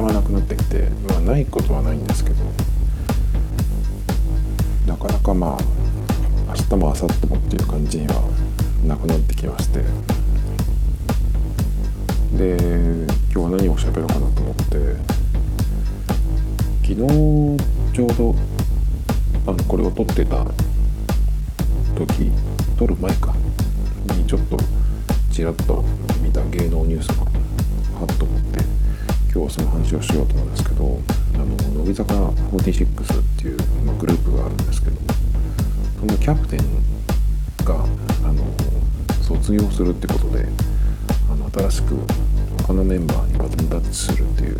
ネタがなくなってきてまあないことはないんですけどなかなかまあ明日も明後日もっていう感じにはなくなってきましてで今日は何を喋ろうかなと思って昨日ちょうどあのこれを撮ってた時撮る前かにちょっとちらっと見た芸能ニュースがはっと思って今日はその話をしようと思うんですけどあの乃木坂46っていう、ま、グループがあるんですけどそのキャプテンがあの卒業するってことであの新しく他のメンバーにバトンタッチするっていう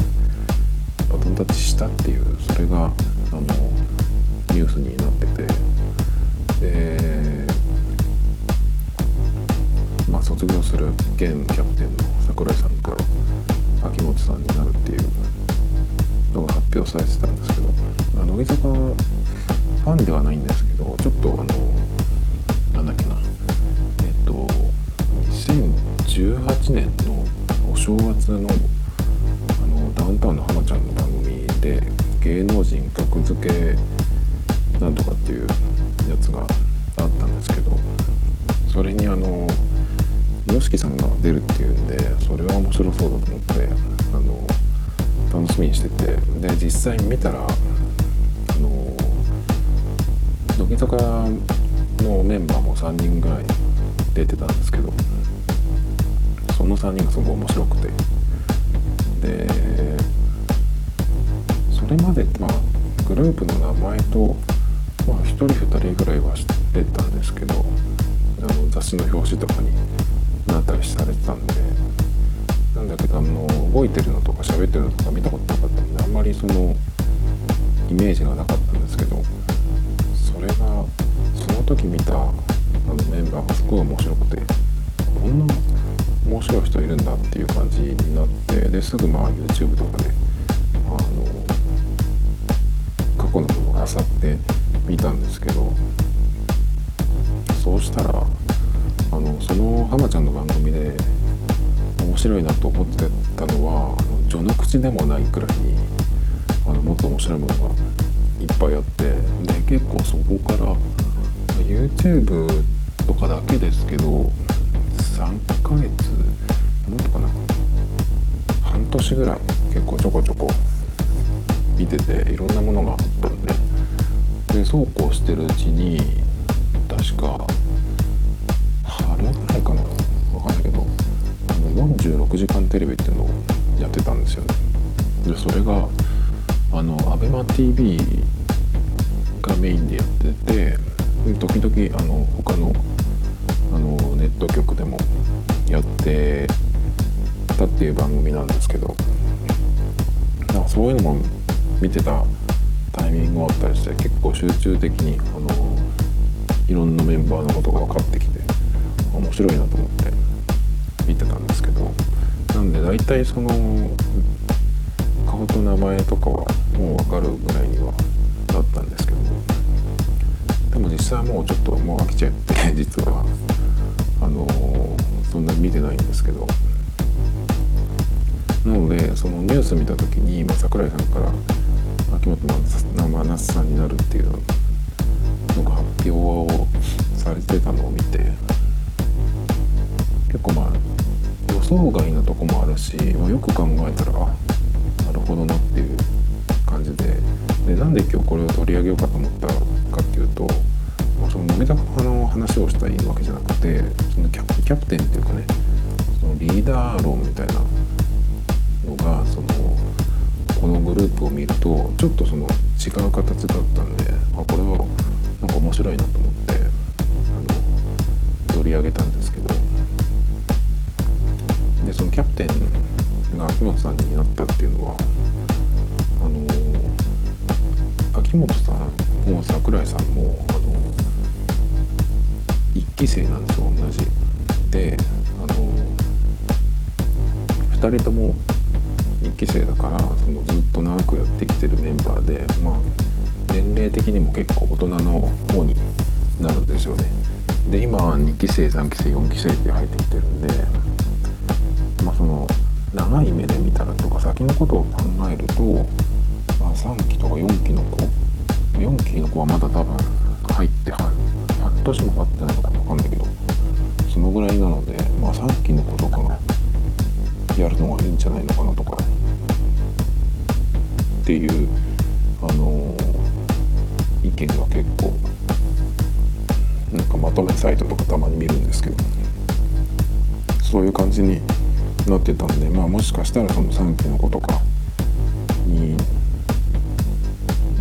バトンタッチしたっていうそれがあのニュースになっててでまあ卒業する現キャプ能人格付けなんとかっていうやつがあったんですけどそれにあの YOSHIKI さんが出るっていうんでそれは面白そうだと思ってあの楽しみにしててで実際見たらあの乃木坂のメンバーも3人ぐらい出てたんですけどその3人がすごく面白くて。でれまでまあグループの名前と、まあ、1人2人ぐらいは知ってたんですけどあの雑誌の表紙とかになったりされてたんでなんだけどあの動いてるのとか喋ってるのとか見たことなかったんであんまりそのイメージがなかったんですけどそれがその時見たあのメンバーがすごい面白くてこんな面白い人いるんだっていう感じになってですぐまあ YouTube とかで漁ってみたんですけどそうしたらあのその浜ちゃんの番組で面白いなと思ってたのは序の口でもないくらいにあのもっと面白いものがいっぱいあってで結構そこから YouTube とかだけですけど3ヶ月もっとかな半年ぐらい結構ちょこちょこ見てていろんなものがでそうこうしてるうちに確か春ぐらいかな。分かんないけどあの46時間テレビっていうのをやってたんですよね。でそれがあの ABEMATV がメインでやっててで時々あの他のあのネット局でもやってたっていう番組なんですけどなんかそういうのも見てたタイミングがあったりして結構集中的にあのいろんなメンバーのことが分かってきて面白いなと思って見てたんですけどなんで大体その顔と名前とかはもう分かるぐらいにはなったんですけどでも実際もうちょっともう飽きちゃって実は。あのそんなに見てないんですけど。なのでそのニュース見た時に、まあ、桜井さんから秋元真夏さんになるっていうのが発表をされてたのを見て結構まあ予想外なとこもあるし、まあ、よく考えたらあなるほどなっていう感じででなんで今日これを取り上げようかと思ったかっていうと、その飲み坂の話をしたいわけじゃなくてそのキャキャプテンっていうかねそのリーダー論みたいとちょっとその違う形だったんであこれはなんか面白いなと思ってあの取り上げたんですけどでそのキャプテンが秋元さんになったっていうのはあの秋元さんも櫻井さんもあの一期生なんですよ同じ。であの2人とも期生だからそのずっと長くやってきてるメンバーでまあ年齢的にも結構大人の方になるんですよね。で今2期生3期生4期生って入ってきてるんでまあその長い目で見たらとか先のことを考えると、まあ、3期とか4期の子4期の子はまだ多分入って半年も経ってないのか分かんないけどそのぐらいなので、まあ、3期の子とかがやるのがいいんじゃないのかなとかっていうあのー、意見が結構なんかまとめサイトとかたまに見るんですけどそういう感じになってたんでまあもしかしたらその3期の子とかに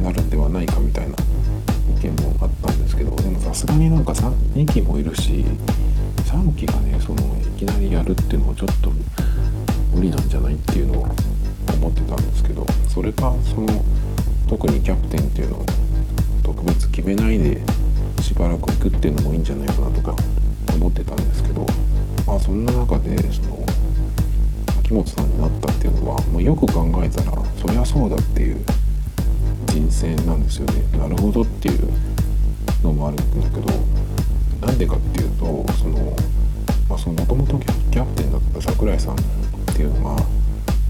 なるんではないかみたいな意見もあったんですけどでもさすがになんか2期もいるし3期がねそのいきなりやるっていうのはちょっと無理なんじゃないっていうのを思ってたんですけどそれかその特にキャプテンっていうのを特別決めないでしばらく行くっていうのもいいんじゃないかなとか思ってたんですけどまあそんな中でその秋元さんになったっていうのはもうよく考えたらそりゃそうだっていう人選なんですよね。なるほどっていうのもあるんだけどなんでかっていうとそのまあそのもともとキャプテンだった桜井さんっていうのが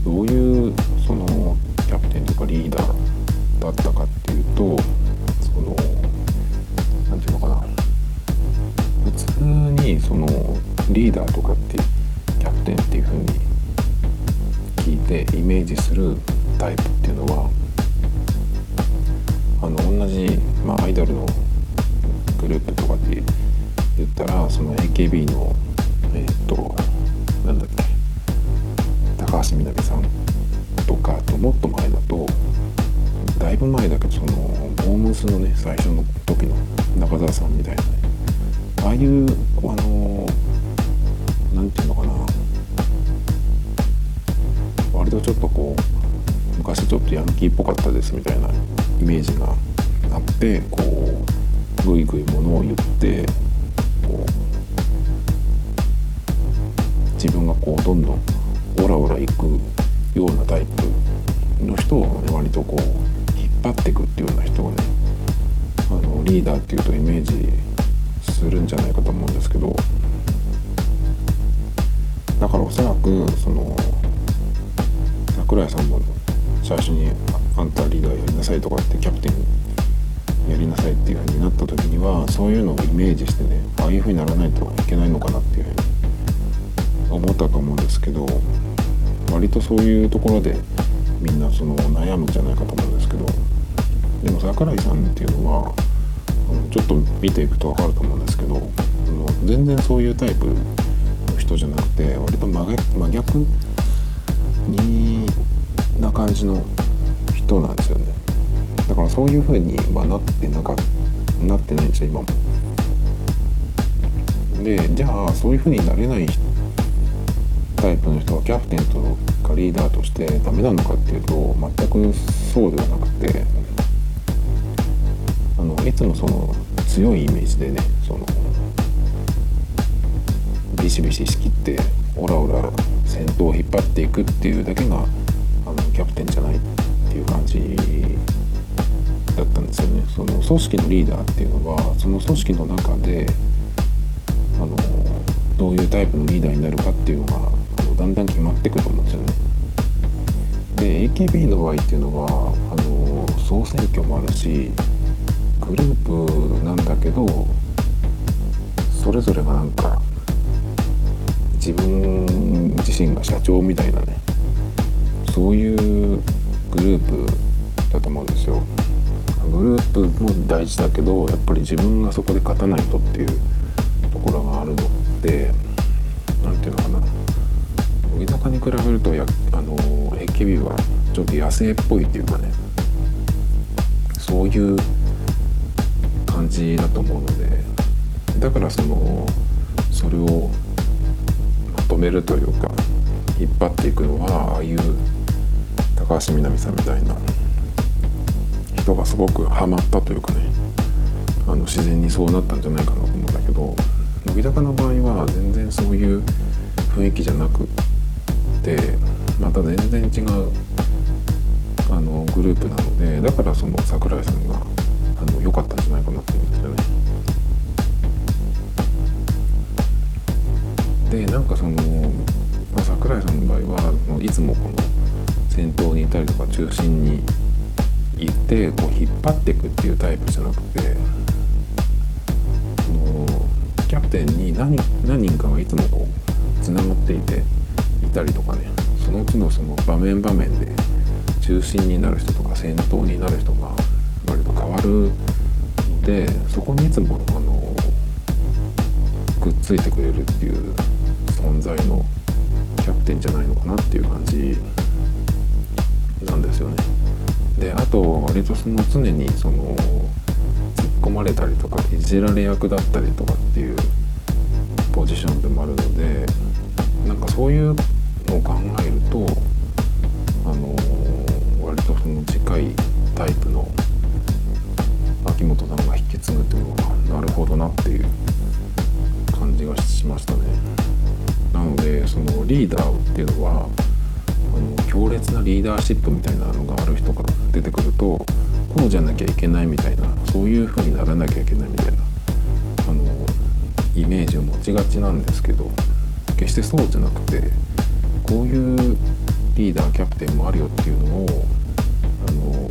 どういうそのキャプテンとかリーダーだったかっていうとその何て言うのかな。普通にそのリーダーとかってキャプテンっていう風に聞いてイメージするタイプっていうのはあの同じ、まあ、アイドルのグループとかって言ったらその AKB の橋みなみさんとかともっと前だとだいぶ前だけどそのモームスのね最初の時の中澤さんみたいなねああいうあの何て言うのかな割とちょっとこう昔ちょっとヤンキーっぽかったですみたいなイメージがあってこうグイグイものを言ってこう自分がこうどんどんオラオラ行くようなタイプの人を、ね、割とこう引っ張っていくっていうような人をねあのリーダーっていうとイメージするんじゃないかと思うんですけどだからおそらくその桜井さんも最初に「あんたリーダーやりなさい」とかってキャプテンやりなさいっていう風になった時にはそういうのをイメージしてねああいう風にならないといけないのかなっていう風に思ったと思うんですけど割とそういうところでみんなその悩むんじゃないかと思うんですけどでも桜井さんっていうのはちょっと見ていくと分かると思うんですけど全然そういうタイプの人じゃなくて割と真逆にな感じの人なんですよね。だからそういう風にはなってなかなってないんですよ今も。でじゃあそういう風になれないタイプの人はキャプテンとかリーダーとしてダメなのかっていうと全くそうではなくてあのいつもその強いイメージでねそのビシビシ仕切ってオラオラ先頭を引っ張っていくっていうだけがあのキャプテンじゃないっていう感じだったんですよね。その組織のリーダーっていうのはその組織の中であのどういうタイプのリーダーになるかっていうのがだんだん決まってくると思うんですよね。で AKB の場合っていうのはあの総選挙もあるしグループなんだけどそれぞれがなんか自分自身が社長みたいなねそういうグループだと思うんですよ。グループも大事だけどやっぱり自分がそこで勝たないとっていうところがあるので乃木坂に比べるとやあの AKB はちょっと野生っぽいっていうかね。そういう感じだと思うので。だからそのそれをまとめるというか引っ張っていくのはああいう高橋みなみさんみたいな人がすごくハマったというかね。あの自然にそうなったんじゃないかなと思うんだけど乃木坂の場合は全然そういう雰囲気じゃなくてまた全然違うあのグループなのでだからその桜井さんがあの良かったんじゃないかなって思うんですよね。でなんかその、まあ、桜井さんの場合はいつもこの先頭にいたりとか中心にいてこう引っ張っていくっていうタイプじゃなくてそのキャプテンに何何人かがいつもこうつながっていていたりとかねその都度その場面場面で中心になる人とか先頭になる人が割と変わるのでそこにいつもあのくっついてくれるっていう存在のキャプテンじゃないのかなっていう感じなんですよね。であと割とその常にその突っ込まれたりとかいじられ役だったりとかっていうポジションでもあるのでなんかそういうを考えるとあの割とその近いタイプの秋元さんが引き継ぐっていうのはなるほどなっていう感じがしましたね。なのでそのリーダーっていうのはあの強烈なリーダーシップみたいなのがある人が出てくるとこうじゃなきゃいけないみたいなそういう風にならなきゃいけないみたいなあのイメージを持ちがちなんですけど決してそうじゃなくてこういうリーダーキャプテンもあるよっていうのをあの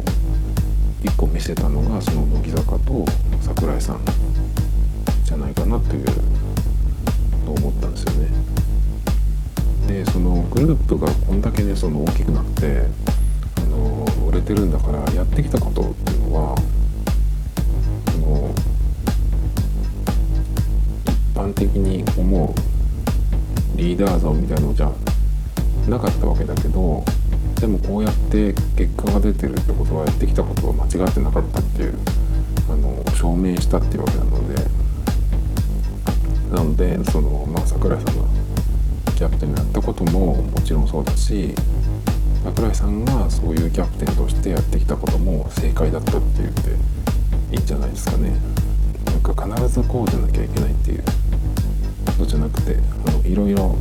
一個見せたのがその乃木坂と櫻井さんじゃないかなっていうのを思ったんですよね。でそのグループがこんだけねその大きくなってあの売れてるんだからやってきたことっていうのはその一般的に思うリーダー像みたいのじゃなかったわけだけどでもこうやって結果が出てるってことはやってきたことは間違ってなかったっていうあの証明したっていうわけなのでなのでその、まあ、桜井さんがキャプテンをやったことももちろんそうだし桜井さんがそういうキャプテンとしてやってきたことも正解だったって言っていいんじゃないですかね。なんか必ずこうじゃなきゃいけないっていうのじゃなくてあのいろいろ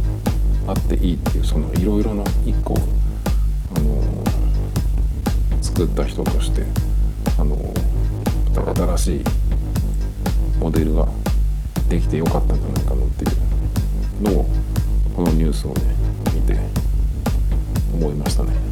あっていいっていうそのいろいろな一個あの作った人としてあの新しいモデルができてよかったんじゃないかなっていうのをこのニュースをね見て思いましたね。